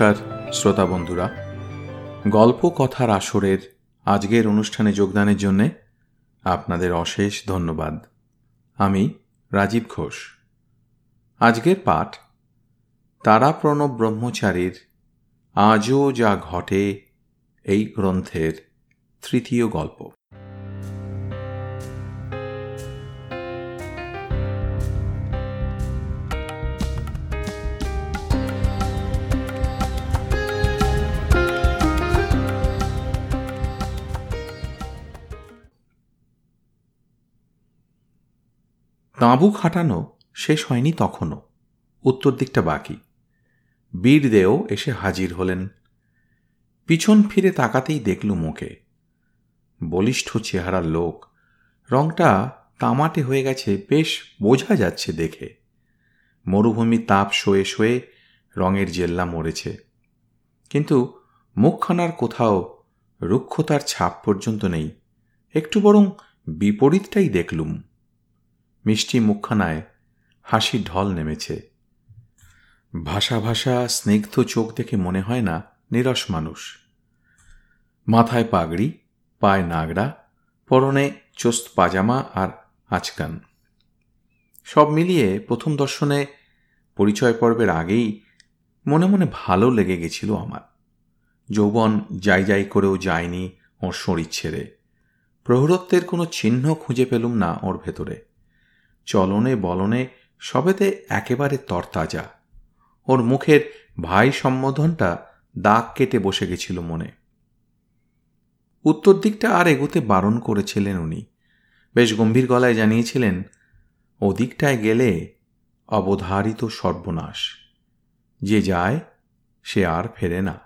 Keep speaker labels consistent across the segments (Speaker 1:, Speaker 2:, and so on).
Speaker 1: নমস্কার, শ্রোতা বন্ধুরা। গল্প কথার আসরের আজকের অনুষ্ঠানে যোগদানের জন্যে আপনাদের অশেষ ধন্যবাদ। আমি রাজীব ঘোষ। আজকের পাঠ তারা প্রণব ব্রহ্মচারীর আজও যা ঘটে এই গ্রন্থের তৃতীয় গল্প। তাঁবু খাটানো শেষ হয়নি তখনও। উত্তর দিকটা বাকি। বীরদেও এসে হাজির হলেন। পিছন ফিরে তাকাতেই দেখলুম ওকে। বলিষ্ঠ চেহারার লোক। রংটা তামাটে হয়ে গেছে, বেশ বোঝা যাচ্ছে দেখে। মরুভূমি তাপ শোয়ে শোয়ে রঙের জেল্লা মরেছে। কিন্তু মুখখানার কোথাও রুক্ষতার ছাপ পর্যন্ত নেই। একটু বরং বিপরীতটাই দেখলুম। মিষ্টি মুখখানায় হাসির ঢল নেমেছে। ভাষা ভাষা স্নিগ্ধ চোখ দেখে মনে হয় না নিরস মানুষ। মাথায় পাগড়ি, পায়ে নাগড়া, পরনে চোস্ত পাজামা আর আচকান। সব মিলিয়ে প্রথম দর্শনে পরিচয় পর্বের আগেই মনে মনে ভালো লেগে গেছিল আমার। যৌবন যাই যাই করেও যায়নি ওর শরীর ছেড়ে। প্রহরত্বের কোনো চিহ্ন খুঁজে পেলুম না ওর ভেতরে। চলনে বলনে সবেতে একেবারে তরতাজা। ওর মুখের ভাই সম্বোধনটা দাগ কেটে বসে গেছিল মনে। উত্তর দিকটা আর এগোতে বারণ করেছিলেন উনি। বেশ গম্ভীর গলায় জানিয়েছিলেন ওদিকটায় গেলে অবধারিত সর্বনাশ। যে যায়, সে আর ফেরে না।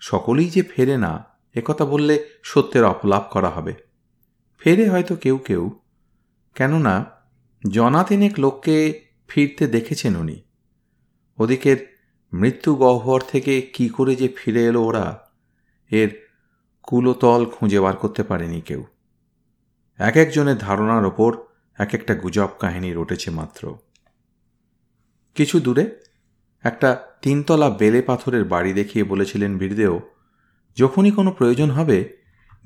Speaker 1: সকলেই যে ফেরে না একথা বললে সত্যের অপলাপ করা হবে। ফেরে হয়তো কেউ কেউ। কেননা জনা তিনেক লোককে ফিরতে দেখেছেন উনি। ওদিকের মৃত্যু গহ্বর থেকে কি করে যে ফিরে এলো ওরা, এর কুলতল খুঁজে বার করতে পারেনি কেউ। এক একজনের ধারণার ওপর এক একটা গুজব কাহিনী রটেছে মাত্র। কিছু দূরে একটা তিনতলা বেলে পাথরের বাড়ি দেখিয়ে বলেছিলেন বীরদেও, যখনই কোনো প্রয়োজন হবে,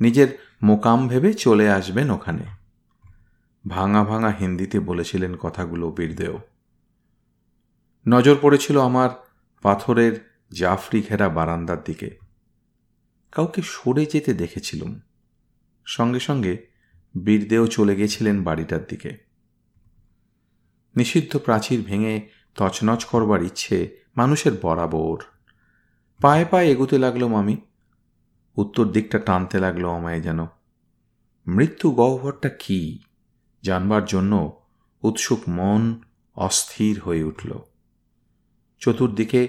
Speaker 1: নিজের মোকাম ভেবে চলে আসবেন ওখানে। ভাঙা ভাঙা হিন্দিতে বলেছিলেন কথাগুলো বীরদেও। নজর পড়েছিল আমার পাথরের জাফরি ঘেরা বারান্দার দিকে। কাউকে সরে যেতে দেখেছিলুম। সঙ্গে সঙ্গে বীরদেও চলে গেছিলেন বাড়িটার দিকে। নিষিদ্ধ প্রাচীর ভেঙে তছনছ করবার ইচ্ছে মানুষের বরাবর। পায়ে পায়ে এগুতে লাগলাম আমি। উত্তর দিকটা টানতে লাগল আমায় যেন। মৃত্যু গহ্বরটা কী? জানবার জন্য উৎসুক মন অস্থির হয়ে উঠল। চতুর্দিকে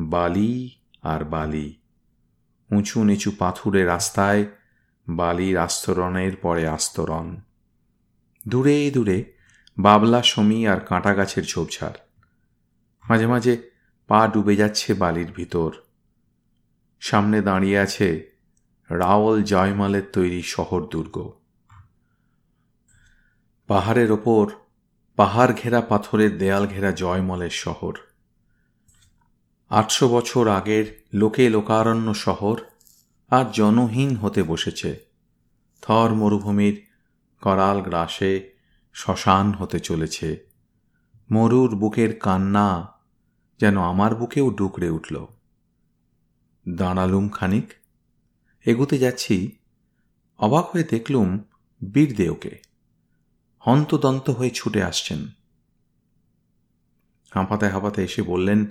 Speaker 1: বালি আর বালি। উঁচু নিচু পাথুরে রাস্তায় বালির আস্তরণের পরে আস্তরণ। দূরে দূরে বাবলা সমী আর কাঁটা গাছের ঝোপঝাড়। মাঝে মাঝে পা ডুবে যাচ্ছে বালির ভিতর। সামনে দাঁড়িয়ে আছে রাওল জয়মালের তৈরি শহর দুর্গ। পাহাড়ের ওপর, পাহাড় ঘেরা পাথরের দেয়াল ঘেরা জয়মলের শহর। আটশো বছর আগের লোকে লোকারণ্য শহর আর জনহীন হতে বসেছে। থর মরুভূমির করাল গ্রাসে শ্মশান হতে চলেছে। মরুর বুকের কান্না যেন আমার বুকেও ডুকরে উঠল। দাঁড়ালুম খানিক, এগুতে যাচ্ছি, অবাক হয়ে দেখলুম বীরদেওকে। হন্তদন্ত হয়ে ছুটে আসছেন। হাঁপাতে হাঁপাতে এসে বললেন,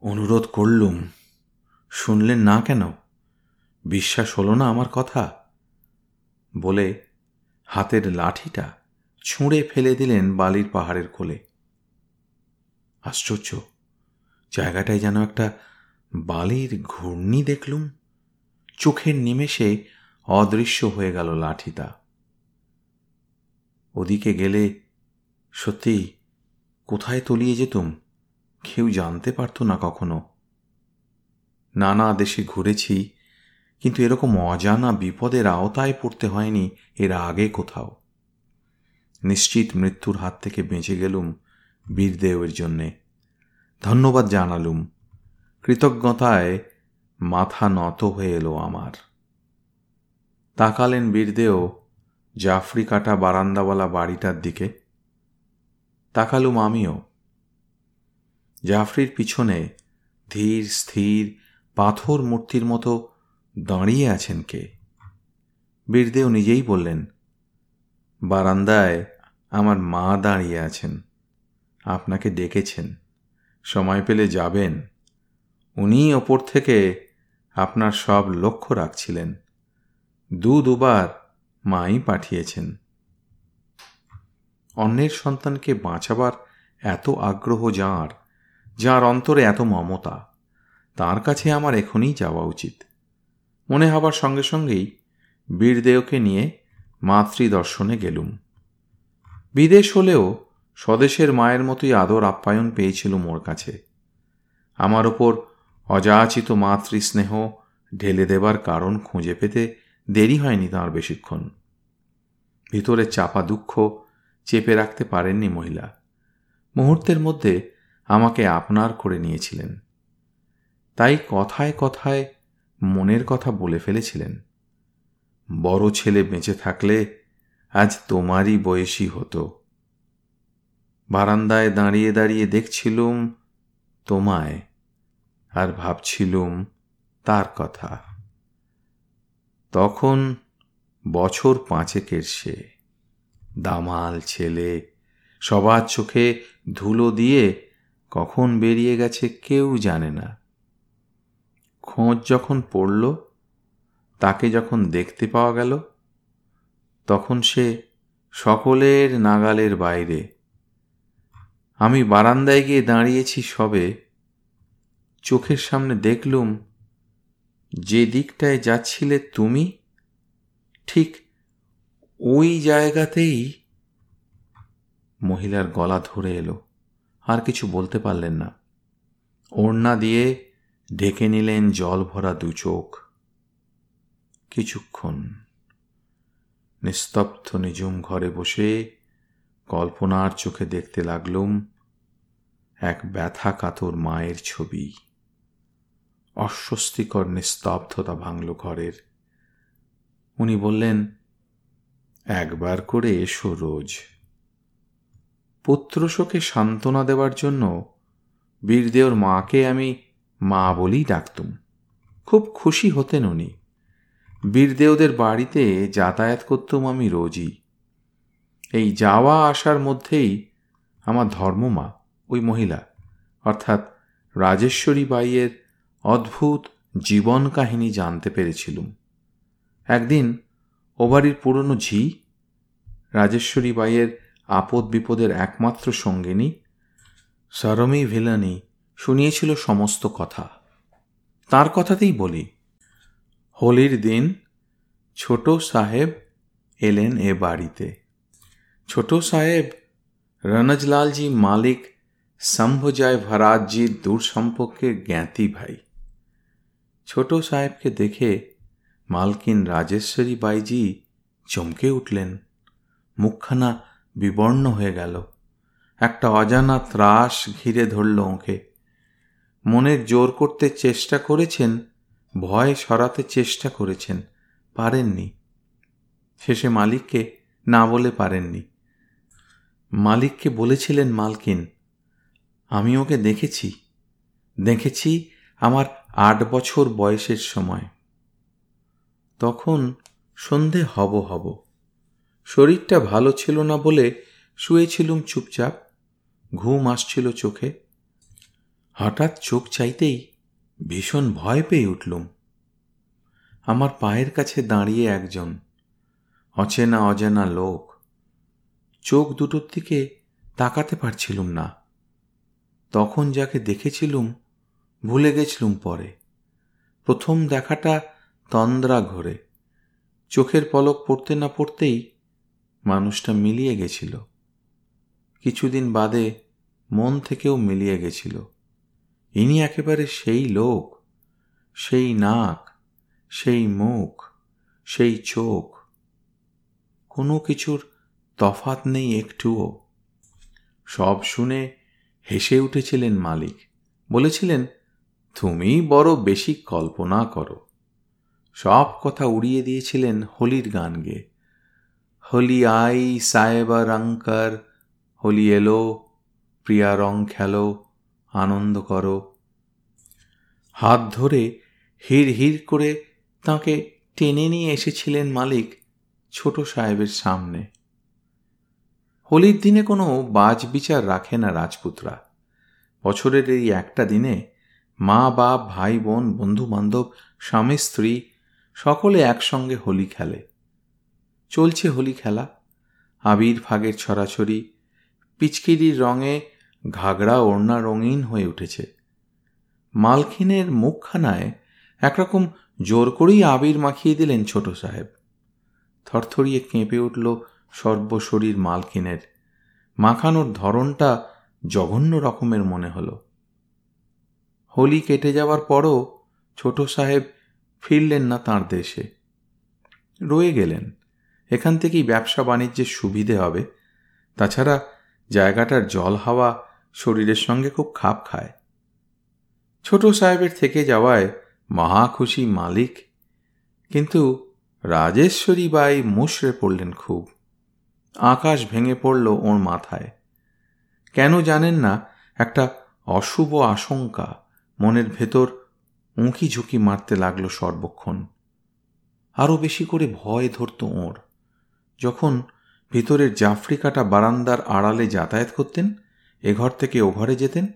Speaker 1: অনুরোধ করলুম। শুনলেন না কেন? বিশ্বাস হলো না আমার কথা? বলে হাতের লাঠিটা ছুঁড়ে ফেলে দিলেন বালির পাহাড়ের কোলে। আশ্চর্য! জায়গাটায় যেন একটা বালির ঘূর্ণি দেখলুম। চোখের নিমেষে অদৃশ্য হয়ে গেল লাঠিটা। ওদিকে গেলে সত্যি কোথায় তলিয়ে যেতুম? কেউ জানতে পারত না কখনো। নানা দেশে ঘুরেছি, কিন্তু এরকম অজানা বিপদের আওতায় পড়তে হয়নি এর আগে কোথাও। নিশ্চিত মৃত্যুর হাত থেকে বেঁচে গেলুম বীরদেবের জন্যে। ধন্যবাদ জানালুম। কৃতজ্ঞতায় মাথা নত হয়ে এলো আমার। তাকালেন বীরদেও জাফরি কাটা বারান্দাওয়ালা বাড়িটার দিকে, তাকালুম আমিও। জাফরির পিছনে ধীর, স্থির, পাথর মূর্তির মতো দাঁড়িয়ে আছেন কে? বীরদেও নিজেই বললেন, বারান্দায় আমার মা দাঁড়িয়ে আছেন, আপনাকে ডেকেছেন, সময় পেলে যাবেন। উনি ওপর থেকে আপনার সব লক্ষ্য রাখছিলেন। দু দুবার মাই পাঠিয়েছেন। অন্যের সন্তানকে বাঁচাবার এত আগ্রহ যাঁর, যার অন্তরে এত মমতা, তার কাছে আমার এখনই যাওয়া উচিত। মনে হবার সঙ্গে সঙ্গেই বীরদেওকে নিয়ে মাতৃদর্শনে গেলুম। বিদেশ হলেও স্বদেশের মায়ের মতোই আদর আপ্যায়ন পেয়েছিল মোর কাছে। আমার ওপর অযাচিত মাতৃস্নেহ ঢেলে দেবার কারণ খুঁজে পেতে দেরি হয়নি তাঁর বেশিক্ষণ। ভিতরে চাপা দুঃখ চেপে রাখতে পারেননি মহিলা। মুহূর্তের মধ্যে আমাকে আপনার করে নিয়েছিলেন। তাই কথায় কথায় মনের কথা বলে ফেলেছিলেন। বড় ছেলে বেঁচে থাকলে আজ তোমারই বয়সী হতো। বারান্দায় দাঁড়িয়ে দাঁড়িয়ে দেখছিলুম তোমায়, আর ভাবছিলুম তার কথা। তখন বছর পাঁচেকের সে। দামাল ছেলে, সবার চোখে ধুলো দিয়ে কখন বেরিয়ে গেছে কেউ জানে না। খোঁজ যখন পড়ল, তাকে যখন দেখতে পাওয়া গেল, তখন সে সকলের নাগালের বাইরে। আমি বারান্দায় গিয়ে দাঁড়িয়েছি সবে, চোখের সামনে দেখলুম যে দিকটায় যাচ্ছিলে তুমি, ঠিক ওই জায়গাতেই মহিলার গলা ধরে এলো। আর কিছু বলতে পারলেন না। ওড়না দিয়ে ঢেকে নিলেন জল ভরা দু চোখ। কিছুক্ষণ নিস্তব্ধ নিজুম ঘরে বসে কল্পনার চোখে দেখতে লাগলুম এক ব্যথা কাতর মায়ের ছবি। অস্বস্তিকর নিস্তব্ধতা ভাঙল ঘরের। উনি বললেন, একবার করে এসো রোজ। পুত্রশোকে সান্ত্বনা দেওয়ার জন্য বীরদেওর মাকে আমি মা বলেই ডাকতুম। খুব খুশি হতেন উনি। বীরদেওদের বাড়িতে যাতায়াত করতুম আমি রোজই। এই যাওয়া আসার মধ্যেই আমার ধর্মমা, ওই মহিলা, অর্থাৎ রাজেশ্বরী বাইয়ের অদ্ভুত জীবন কাহিনী জানতে পেরেছিলুম। একদিন ও বাড়ির পুরনো ঝি, রাজেশ্বরী বাইয়ের আপদ বিপদের একমাত্র সঙ্গিনী, সরমি ভিলানি, শুনিয়েছিল সমস্ত কথা। তার কথাতেই বলি, হোলির দিন ছোট সাহেব এলেন এ বাড়িতে। ছোট সাহেব রনজলালজি মালিক শম্ভজয় ভরাজজির দূর সম্পর্কে জ্ঞাতি ভাই। ছোট সাহেবকে দেখে মালকিন রাজেশ্বরী বাইজি চমকে উঠলেন। মুখখানা বিবর্ণ হয়ে গেল। একটা অজানা ত্রাস ঘিরে ধরল ওকে। মনের জোর করতে চেষ্টা করেছেন, ভয় সরাতে চেষ্টা করেছেন, পারেননি। শেষে মালিককে না বলে পারেননি। মালিককে বলেছিলেন মালকিন, আমি ওকে দেখেছি দেখেছি আমার আট বছর বয়সের সময়। তখন সন্ধে হব হব। শরীরটা ভালো ছিল না বলে শুয়েছিলুম চুপচাপ। ঘুম আসছিল চোখে। হঠাৎ চোখ চাইতেই ভীষণ ভয় পেয়ে উঠলুম। আমার পায়ের কাছে দাঁড়িয়ে একজন অচেনা অজানা লোক। চোখ দুটোর দিকে তাকাতে পারছিলুম না। তখন যাকে দেখেছিলুম ভুলে গেছিলুম পরে। প্রথম দেখাটা তন্দ্রা ঘরে। চোখের পলক পড়তে না পড়তেই মানুষটা মিলিয়ে গেছিল। কিছুদিন বাদে মন থেকেও মিলিয়ে গেছিল। ইনি একেবারে সেই লোক, সেই নাক, সেই মুখ, সেই চোখ। কোনো কিছুর তফাত নেই একটুও। সব শুনে হেসে উঠেছিলেন মালিক। বলেছিলেন তুমি বড় বেশি কল্পনা করো। সব কথা উড়িয়ে দিয়েছিলেন হোলির গান গেয়ে হোলি আই সাহেবা রঙ্কর হোলি এলো, প্রিয়া রং খেলো, আনন্দ করো। হাত ধরে হির হির করে তাকে টেনে নিয়ে এসেছিলেন মালিক ছোট সাহেবের সামনে। হোলির দিনে কোনো বাজ বিচার রাখে না রাজপুতরা। বছরের এই একটা দিনে মা, বাপ, ভাই, বোন, বন্ধু বান্ধব, স্বামী, স্ত্রী, সকলে একসঙ্গে হোলি খেলে। চলছে হোলি খেলা। আবির ফাগের ছড়াছড়ি। পিচকিরির রঙে ঘাগড়া ওড়না রঙিন হয়ে উঠেছে। মালখিনের মুখখানায় একরকম জোর করেই আবির মাখিয়ে দিলেন ছোট সাহেব। থরথরিয়ে কেঁপে উঠল সর্বশরীর মালকিনের মাখানোর ধরনটা জঘন্য রকমের মনে হলো। হোলি কেটে যাওয়ার পরও ছোট সাহেব ফিরলেন না তাঁর দেশে। রয়ে গেলেন। এখান থেকেই ব্যবসা বাণিজ্যের সুবিধে হবে। তাছাড়া জায়গাটার জল হাওয়া শরীরের সঙ্গে খুব খাপ খায়। ছোট সাহেবের থেকে যাওয়ায় মহা খুশি মালিক। কিন্তু রাজেশ্বরী বাই মুশড়ে পড়লেন খুব। আকাশ ভেঙে পড়ল ওর মাথায়। কেন জানেন না, একটা অশুভ আশঙ্কা। মনের ভেতর উঁকি ঝুঁকি মারতে লাগল সর্বক্ষণ। আরও বেশি করে ভয় ধরত ওঁর। যখন ভিতরের জাফরি কাটা বারান্দার আড়ালে যাতায়াত করতেন, এ ঘর থেকে ও ঘরে যেতেন,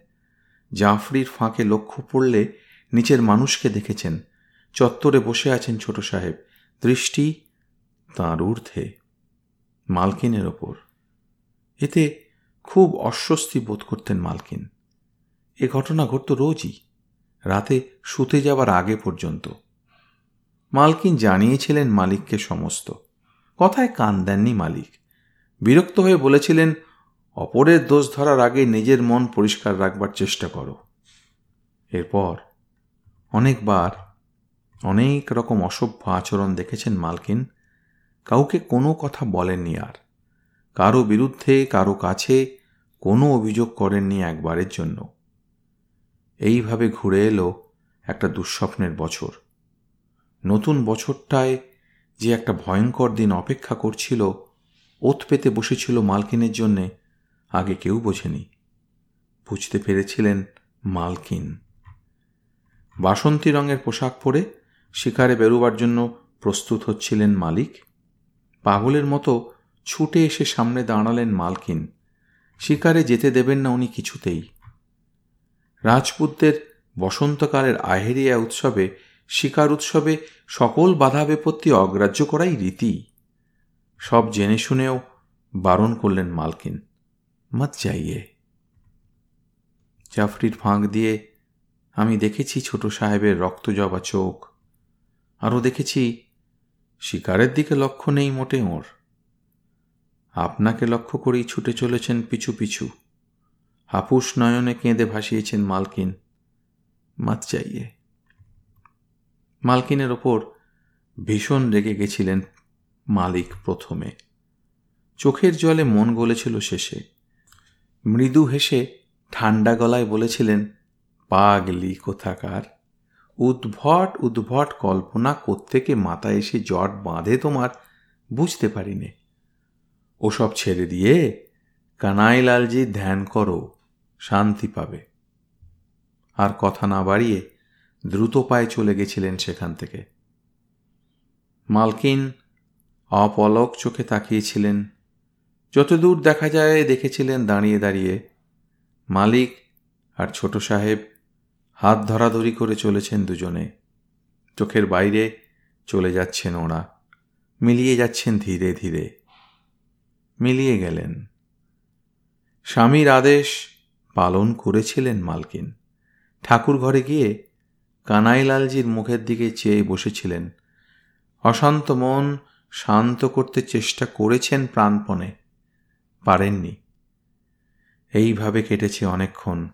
Speaker 1: জাফরির ফাঁকে লক্ষ্য পড়লে নিচের মানুষকে দেখেছেন। চত্বরে বসে আছেন ছোট সাহেব। দৃষ্টি তাঁর ঊর্ধ্বে, মালকিনের ওপর। এতে খুব অস্বস্তি বোধ করতেন মালকিন। এ ঘটনা ঘটত রোজই। রাতে শুতে যাবার আগে পর্যন্ত। মালকিন জানিয়েছিলেন মালিককে সমস্ত। কথায় কান দেননি মালিক। বিরক্ত হয়ে বলেছিলেন, অপরের দোষ ধরার আগে নিজের মন পরিষ্কার রাখবার চেষ্টা করো। এরপর অনেকবার অনেক রকম অসভ্য আচরণ দেখেছেন মালকিন। কাউকে কোনো কথা বলেননি আর। কারও বিরুদ্ধে, কারও কাছে কোনো অভিযোগ করেননি একবারের জন্য। এইভাবে ঘুরে এলো একটা দুঃস্বপ্নের বছর। নতুন বছরটায় যে একটা ভয়ঙ্কর দিন অপেক্ষা করছিল, ওত পেতে বসেছিল মালকিনের জন্যে, আগে কেউ বোঝেনি। বুঝতে পেরেছিলেন মালকিন। বাসন্তী রঙের পোশাক পরে শিকারে বেরোবার জন্য প্রস্তুত হচ্ছিলেন মালিক। পাগলের মতো ছুটে এসে সামনে দাঁড়ালেন মালকিন। শিকারে যেতে দেবেন না উনি কিছুতেই। রাজপুতদের বসন্তকালের আহেরিয়া উৎসবে, শিকার উৎসবে সকল বাধা বিপত্তি অগ্রাহ্য করাই রীতি। সব জেনে শুনেও বারণ করলেন মালকিন, মত যাইয়ে জাফরির ফাঁক দিয়ে আমি দেখেছি ছোট সাহেবের রক্ত জবা চোখ। আরও দেখেছি শিকারের দিকে লক্ষ্য নেই মোটে ওর। আপনাকে লক্ষ্য করেই ছুটে চলেছেন পিছু পিছু। হাপুস নয়নে কেঁদে ভাসিয়েছেন মালকিন। মাত চাইয়ে। মালকিনের ওপর ভীষণ রেগে গেছিলেন মালিক প্রথমে। চোখের জলে মন গলেছিল শেষে। মৃদু হেসে ঠান্ডা গলায় বলেছিলেন, পাগলি কোথাকার? উদ্ভট উদ্ভট কল্পনা কোত্থেকে মাথায় এসে জট বাঁধে তোমার? বুঝতে পারিনে। ওসব ছেড়ে দিয়ে কানাইলালজি ধ্যান করো। শান্তি পাবে। আর কথা না বাড়িয়ে দ্রুত পায়ে চলে গেছিলেন সেখান থেকে। মালকিন অপলক চোখে তাকিয়েছিলেন। যতদূর দেখা যায় দেখেছিলেন দাঁড়িয়ে দাঁড়িয়ে মালিক আর ছোট সাহেব হাত ধরাধরি করে চলেছেন দুজনে। চোখের বাইরে চলে যাচ্ছেন ওরা। মিলিয়ে যাচ্ছেন ধীরে ধীরে। মিলিয়ে গেলেন। স্বামীর আদেশ পালন করেছিলেন মালকিন। ঠাকুর ঘরে গিয়ে কানাইলালজির মুখের দিকে চেয়ে বসেছিলেন। অশান্ত মন শান্ত করতে চেষ্টা করেছেন প্রাণপণে। পারেননি। এইভাবে কেটেছে অনেকক্ষণ।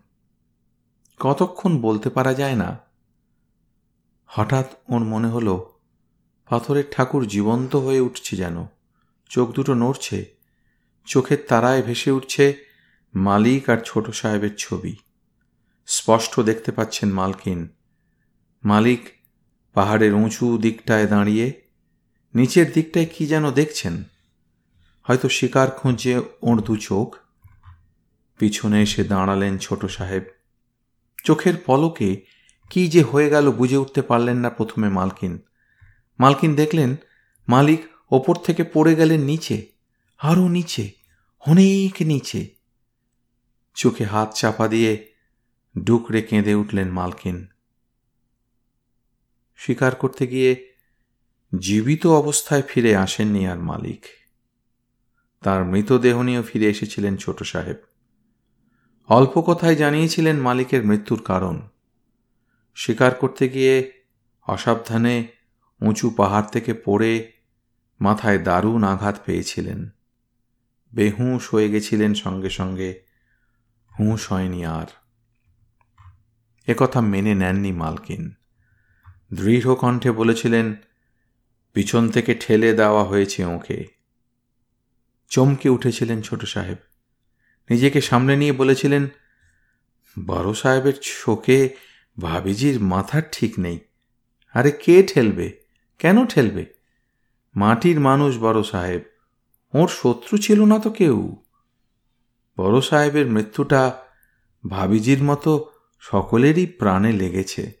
Speaker 1: কতক্ষণ বলতে পারা যায় না। হঠাৎ ওর মনে হলো, পাথরের ঠাকুর জীবন্ত হয়ে উঠছে যেন। চোখ দুটো নড়ছে। চোখের তারায় ভেসে উঠছে মালিক আর ছোট সাহেবের ছবি। স্পষ্ট দেখতে পাচ্ছেন মালকিন। মালিক পাহাড়ের উঁচু দিকটায় দাঁড়িয়ে, নিচের দিকটায় কি যেন দেখছেন? হয়তো শিকার খুঁজে ওর দু চোখ। পিছনে এসে দাঁড়ালেন ছোট সাহেব। চোখের পলকে কি যে হয়ে গেল বুঝে উঠতে পারলেন না প্রথমে মালকিন। মালকিন দেখলেন মালিক ওপর থেকে পড়ে গেলেন নিচে, আরও নিচে, অনেক নিচে। চোখে হাত চাপা দিয়ে ডুকরে কেঁদে উঠলেন মালকিন। শিকার করতে গিয়ে জীবিত অবস্থায় ফিরে আসেননি আর মালিক। তার মৃতদেহ নিয়েও ফিরে এসেছিলেন ছোট সাহেব। অল্প কথায় জানিয়েছিলেন মালিকের মৃত্যুর কারণ। শিকার করতে গিয়ে অসাবধানে উঁচু পাহাড় থেকে পড়ে মাথায় দারুণ আঘাত পেয়েছিলেন। বেহুঁশ হয়ে গেছিলেন সঙ্গে সঙ্গে হুঁশ হয়নি আর। একথা মেনে নেননি মালকিন। দৃঢ় কণ্ঠে বলেছিলেন, পিছন থেকে ঠেলে দেওয়া হয়েছে ওকে। চমকে উঠেছিলেন ছোট সাহেব। নিজেকে সামনে নিয়ে বলেছিলেন বড় সাহেবের চোখে ভাবিজির মাথার ঠিক নেই। আরে কে ঠেলবে? কেন ঠেলবে? মাটির মানুষ বড় সাহেব। ওর শত্রু ছিল না তো কেউ। বড় সাহেবের মৃত্যুটা ভাবিজির মতো সকলেরই প্রাণে লেগেছে।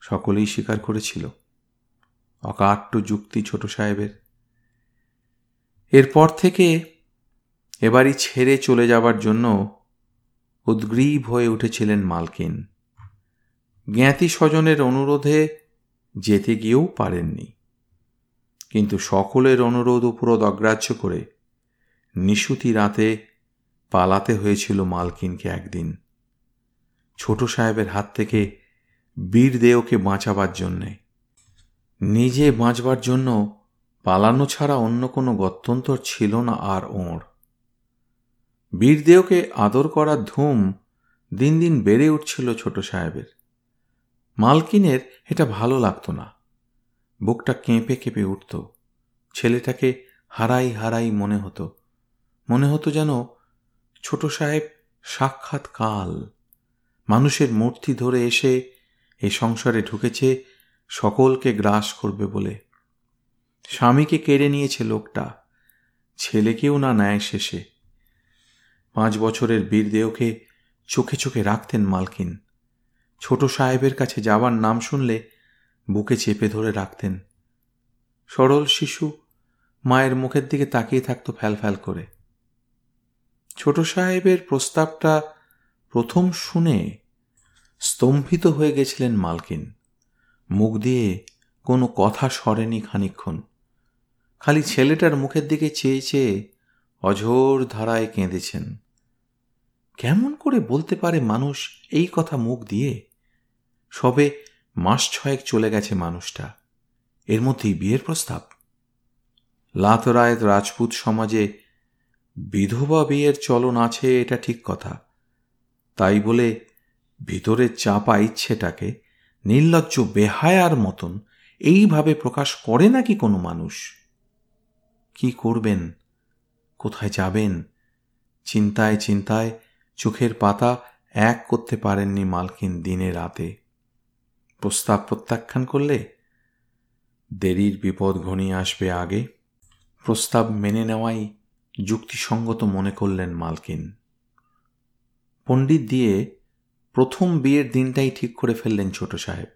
Speaker 1: সকলেই স্বীকার করেছিল। অকাট্য যুক্তি ছোট সাহেবের। এরপর থেকে এবারই ছেড়ে চলে যাবার জন্য উদ্গ্রীব হয়ে উঠেছিলেন মালকিন। জ্ঞাতি স্বজনের অনুরোধে যেতে গিয়েও পারেননি। কিন্তু সকলের অনুরোধ উপরোধ অগ্রাহ্য করে নিশুতি রাতে পালাতে হয়েছিল মালকিনকে একদিন। ছোট সাহেবের হাত থেকে বীর দেওকে বাঁচাবার জন্যে। নিজে বাঁচবার জন্য পালানো ছাড়া অন্য কোনো গত্যন্তর ছিল না আর ওঁর। বীরদেওকে আদর করার ধুম দিন দিন বেড়ে উঠছিল ছোট সাহেবের। মালকিনের এটা ভালো লাগতো না। বুকটা কেঁপে কেঁপে উঠত। ছেলেটাকে হারাই হারাই মনে হতো। মনে হতো যেন ছোট সাহেব সাক্ষাৎ কাল। মানুষের মূর্তি ধরে এসে এ সংসারে ঢুকেছে, সকলকে গ্রাস করবে বলে। স্বামীকে কেড়ে নিয়েছে লোকটা, ছেলেকেও না নেয় শেষে। পাঁচ বছরের বীরদেহকে চোখে চোখে রাখতেন মালকিন। ছোট সাহেবের কাছে যাবার নাম শুনলে বুকে চেপে ধরে রাখতেন। সরল শিশু মায়ের মুখের দিকে তাকিয়ে থাকতো ফ্যাল ফ্যাল করে। ছোট সাহেবের প্রস্তাবটা প্রথম শুনে স্তম্ভিত হয়ে গেছিলেন মালকিন। মুখ দিয়ে কোনো কথা সরেনি খানিক্ষণ খালি ছেলেটার মুখের দিকে চেয়ে চেয়ে অঝোর ধারায় কেঁদেছেন। কেমন করে বলতে পারে মানুষ এই কথা মুখ দিয়ে? সবে মাস ছয়েক চলে গেছে মানুষটা। এর মধ্যেই বিয়ের প্রস্তাব। লাতরায়ত রাজপুত সমাজে বিধবা বিয়ের চলন আছে, এটা ঠিক কথা। তাই বলে ভিতরের চাপা ইচ্ছেটাকে নির্লজ্জ বেহায়ার মতন এইভাবে প্রকাশ করে নাকি কোনো মানুষ? কি করবেন? কোথায় যাবেন? চিন্তায় চিন্তায় চোখের পাতা এক করতে পারেননি মালকিন দিনে রাতে। প্রস্তাব প্রত্যাখ্যান করলে দেরির বিপদ ঘনিয়ে আসবে আগে। প্রস্তাব মেনে নেওয়াই যুক্তিসঙ্গত মনে করলেন মালকিন। পণ্ডিত দিয়ে প্রথম বিয়ের দিনটাই ঠিক করে ফেললেন ছোট সাহেব।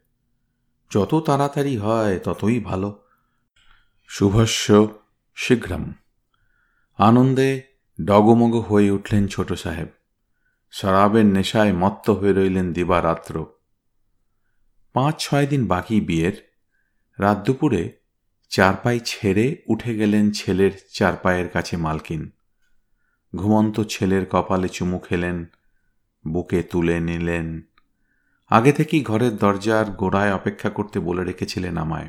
Speaker 1: যত তাড়াতাড়ি হয়, ততই ভালো। শুভস্য শীঘ্রম। আনন্দে ডগমগ হয়ে উঠলেন ছোট সাহেব। শরাবের নেশায় মত্ত হয়ে রইলেন দিবারাত্র। পাঁচ ছয় দিন বাকি বিয়ের। রাত দুপুরে চারপাই ছেড়ে উঠে গেলেন ছেলের চারপায়ের কাছে মালকিন। ঘুমন্ত ছেলের কপালে চুমু খেলেন, বুকে তুলে নিলেন। আগে থেকেই ঘরের দরজার গোড়ায় অপেক্ষা করতে বলে রেখেছিলেন আমায়।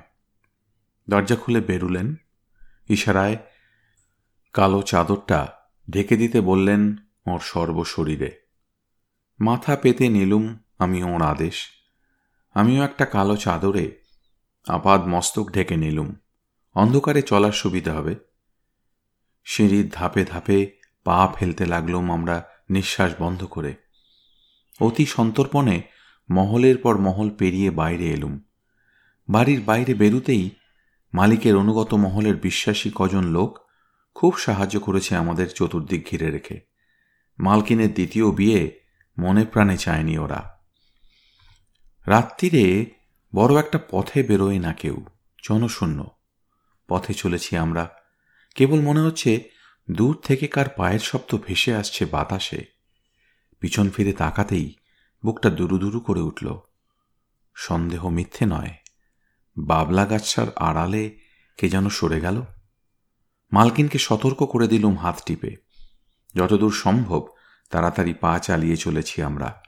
Speaker 1: দরজা খুলে বেরুলেন। ইশারায় কালো চাদরটা ঢেকে দিতে বললেন ওর সর্বশরীরে। মাথা পেতে নিলুম আমি ওর আদেশ। আমিও একটা কালো চাদরে আপাদ মস্তক ঢেকে নিলুম। অন্ধকারে চলার সুবিধা হবে। সিঁড়ির ধাপে ধাপে পা ফেলতে লাগলুম আমরা নিঃশ্বাস বন্ধ করে। অতি সন্তর্পণে মহলের পর মহল পেরিয়ে বাইরে এলুম। বাড়ির বাইরে বেরুতেই মালিকের অনুগত মহলের বিশ্বাসী কজন লোক খুব সাহায্য করেছে আমাদের চতুর্দিক ঘিরে রেখে। মালকিনের দ্বিতীয় বিয়ে মনে প্রাণে চায়নি ওরা। রাত্রিরে বড় একটা পথে বেরোয় না কেউ, জনশূন্য। পথে চলেছি আমরা। কেবল মনে হচ্ছে দূর থেকে কার পায়ের শব্দ ভেসে আসছে বাতাসে। পিছন ফিরে তাকাতেই বুকটা দুরু দুরু করে উঠল। সন্দেহ মিথ্যে নয়। বাবলা গাছটার আড়ালে কে যেন সরে গেল। মালকিনকে সতর্ক করে দিলুম হাত টিপে। যতদূর সম্ভব তাড়াতাড়ি পা চালিয়ে চলেছি আমরা।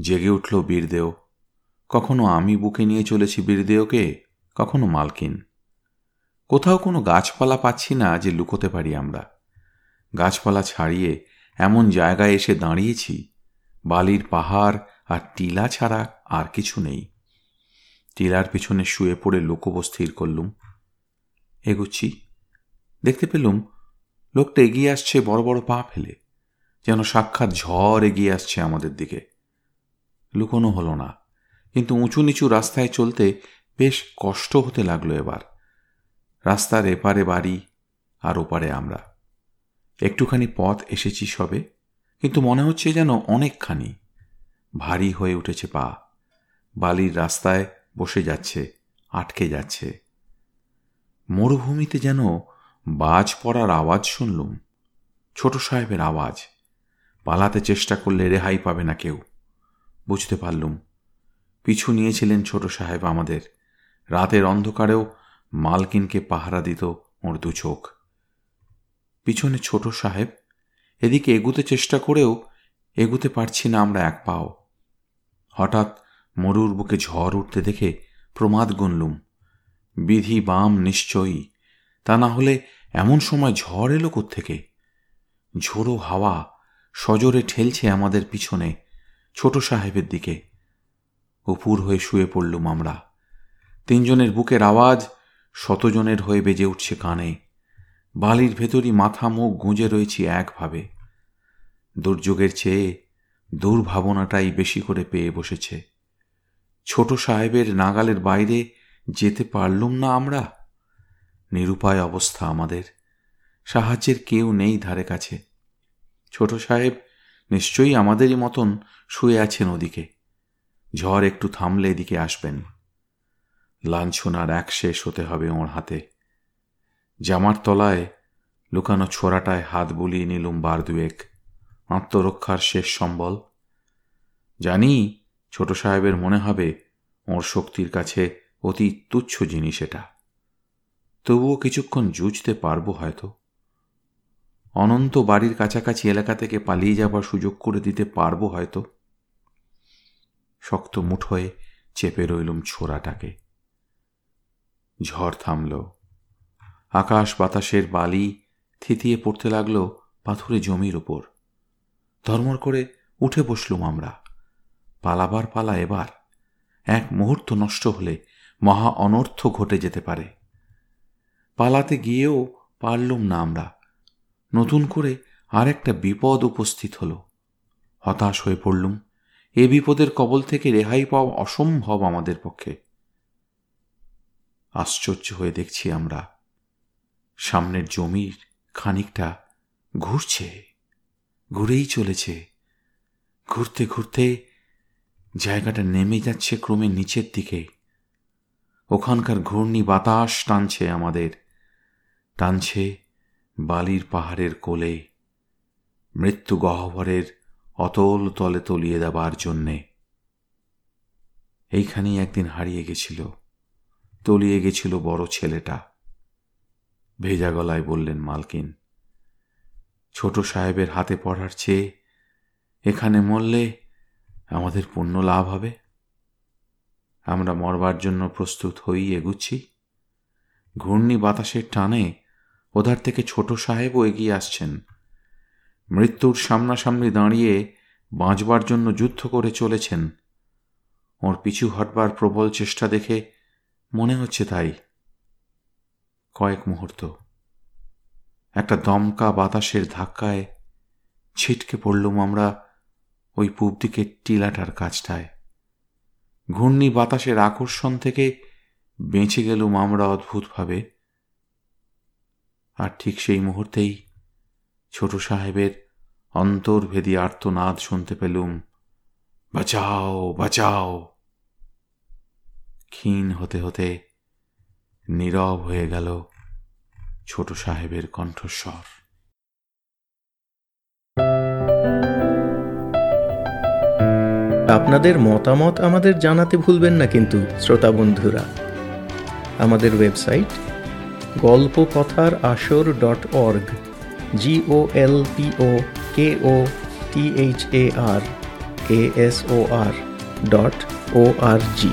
Speaker 1: জেগে উঠল বীরদেও। কখনো আমি বুকে নিয়ে চলেছি বীরদেওকে, কখনো মালকিন। কোথাও কোনো গাছপালা পাচ্ছি না যে লুকোতে পারি আমরা। গাছপালা ছাড়িয়ে এমন জায়গায় এসে দাঁড়িয়েছি, বালির পাহাড় আর টিলা ছাড়া আর কিছু নেই। টিলার পিছনে শুয়ে পড়ে লোকব স্থির করলুম। এগুচ্ছি। দেখতে পেলুম, লোকটা এগিয়ে আসছে বড় বড় পা ফেলে, যেন সাক্ষাৎ ঝড় এগিয়ে আসছে আমাদের দিকে। লুকোনো হলো না, কিন্তু উঁচু নিচু রাস্তায় চলতে বেশ কষ্ট হতে লাগল এবার। রাস্তার এপারে বাড়ি আর ওপারে আমরা। একটুখানি পথ এসেছি সবে, কিন্তু মনে হচ্ছে যেন অনেকখানি। ভারী হয়ে উঠেছে পা। বালির রাস্তায় বসে যাচ্ছে, আটকে যাচ্ছে। মরুভূমিতে যেন বাজ পড়ার আওয়াজ শুনলুম। ছোট সাহেবের আওয়াজ। পালাতে চেষ্টা করলে রেহাই পাবে না কেউ। বুঝতে পারলুম। পিছু নিয়েছিলেন ছোট সাহেব আমাদের। রাতের অন্ধকারেও মালকিনকে পাহারা দিত ওর দু চোখ। পিছনে ছোট সাহেব, এদিকে এগুতে চেষ্টা করেও এগুতে পারছি না আমরা এক পাও। হঠাৎ মরুর বুকে ঝড় উঠতে দেখে প্রমাদ গুনলুম, বিধি বাম নিশ্চয়ই, তা না হলে এমন সময় ঝড় এলো থেকে ঝোড়ো হাওয়া সজোরে ঠেলছে আমাদের পিছনে, ছোট সাহেবের দিকে। উপুর হয়ে শুয়ে পড়লুম আমরা। তিনজনের বুকের আওয়াজ শতজনের হয়ে বেজে উঠছে কানে। বালির ভেতরই মাথা মুখ গুঁজে রয়েছি একভাবে। দুর্যোগের চেয়ে দুর্ভাবনাটাই বেশি করে পেয়ে বসেছে। ছোট সাহেবের নাগালের বাইরে যেতে পারলুম না আমরা? নিরুপায় অবস্থা আমাদের। সাহায্যের কেউ নেই ধারে কাছে। ছোট সাহেব নিশ্চয়ই আমাদেরই মতন শুয়ে আছেন ওদিকে। ঝড় একটু থামলে এদিকে আসবেন। লাঞ্ছনার এক শেষ হতে হবে ওর হাতে। জামার তলায় লুকানো ছোড়াটায় হাত বুলিয়ে নিলুম বার দুয়েক আত্মরক্ষার শেষ সম্বল। জানি ছোট সাহেবের মনে হবে ওর শক্তির কাছে অতি তুচ্ছ জিনিস এটা। তবুও কিছুক্ষণ জুঝতে পারব হয়তো। অনন্ত বাড়ির কাছাকাছি এলাকা থেকে পালিয়ে যাবার সুযোগ করে দিতে পারব হয়তো। শক্ত মুঠোয় চেপে রইলুম ছোড়াটাকে। ঝড় থামল। আকাশ বাতাসের বালি থিতিয়ে পড়তে লাগল পাথুরে জমির ওপর ধর্মর করে উঠে বসলুম আমরা। পালাবার পালা এবার। এক মুহূর্ত নষ্ট হলে মহা অনর্থ ঘটে যেতে পারে। পালাতে গিয়েও পারলুম না আমরা। নতুন করে আর একটা বিপদ উপস্থিত হল। হতাশ হয়ে পড়লুম। এ বিপদের কবল থেকে রেহাই পাওয়া অসম্ভব আমাদের পক্ষে। আশ্চর্য হয়ে দেখছি আমরা। সামনের জমির খানিকটা ঘুরছে, ঘুরেই চলেছে। ঘুরতে ঘুরতে জায়গাটা নেমে যাচ্ছে ক্রমে নিচের দিকে। ওখানকার ঘূর্ণি বাতাস টানছে আমাদের, টানছে বালির পাহাড়ের কোলে, মৃত্যু গহ্বরের অতল তলে তলিয়ে দেবার জন্যে। এইখানেই একদিন হারিয়ে গেছিল। তলিয়ে গেছিল বড় ছেলেটা। ভেজা গলায় বললেন, মালকিন, ছোট সাহেবের হাতে পড়ার চেয়ে এখানে মরলে আমাদের পুণ্য লাভ হবে। আমরা মরবার জন্য প্রস্তুত হয়েই এগুচ্ছি। ঘূর্ণি বাতাসের টানে ওধার থেকে ছোট সাহেবও এগিয়ে আসছেন। মৃত্যুর সামনাসামনি দাঁড়িয়ে বাঁচবার জন্য যুদ্ধ করে চলেছেন। ওর পিছু হটবার প্রবল চেষ্টা দেখে মনে হচ্ছে তাই। কয়েক মুহূর্ত। একটা দমকা বাতাসের ধাক্কায় ছিটকে পড়লুম আমরা ওই পূব দিকের টিলাটার কাজটায় ঘূর্ণি বাতাসের আকর্ষণ থেকে বেঁচে গেলুম আমরা অদ্ভুতভাবে। আর ঠিক সেই মুহূর্তেই ছোট সাহেবের অন্তর্ভেদী আর্তনাদ শুনতে পেলুম। বাঁচাও বাঁচাও! ক্ষীণ হতে হতে নীরব হয়ে গেল ছোট সাহেবের কণ্ঠস্বর।
Speaker 2: আপনাদের মতামত আমাদের জানাতে ভুলবেন না কিন্তু, শ্রোতা বন্ধুরা। আমাদের ওয়েবসাইট গল্প কথার আসর dot org G O L P O K O T H A R A S O R dot O R G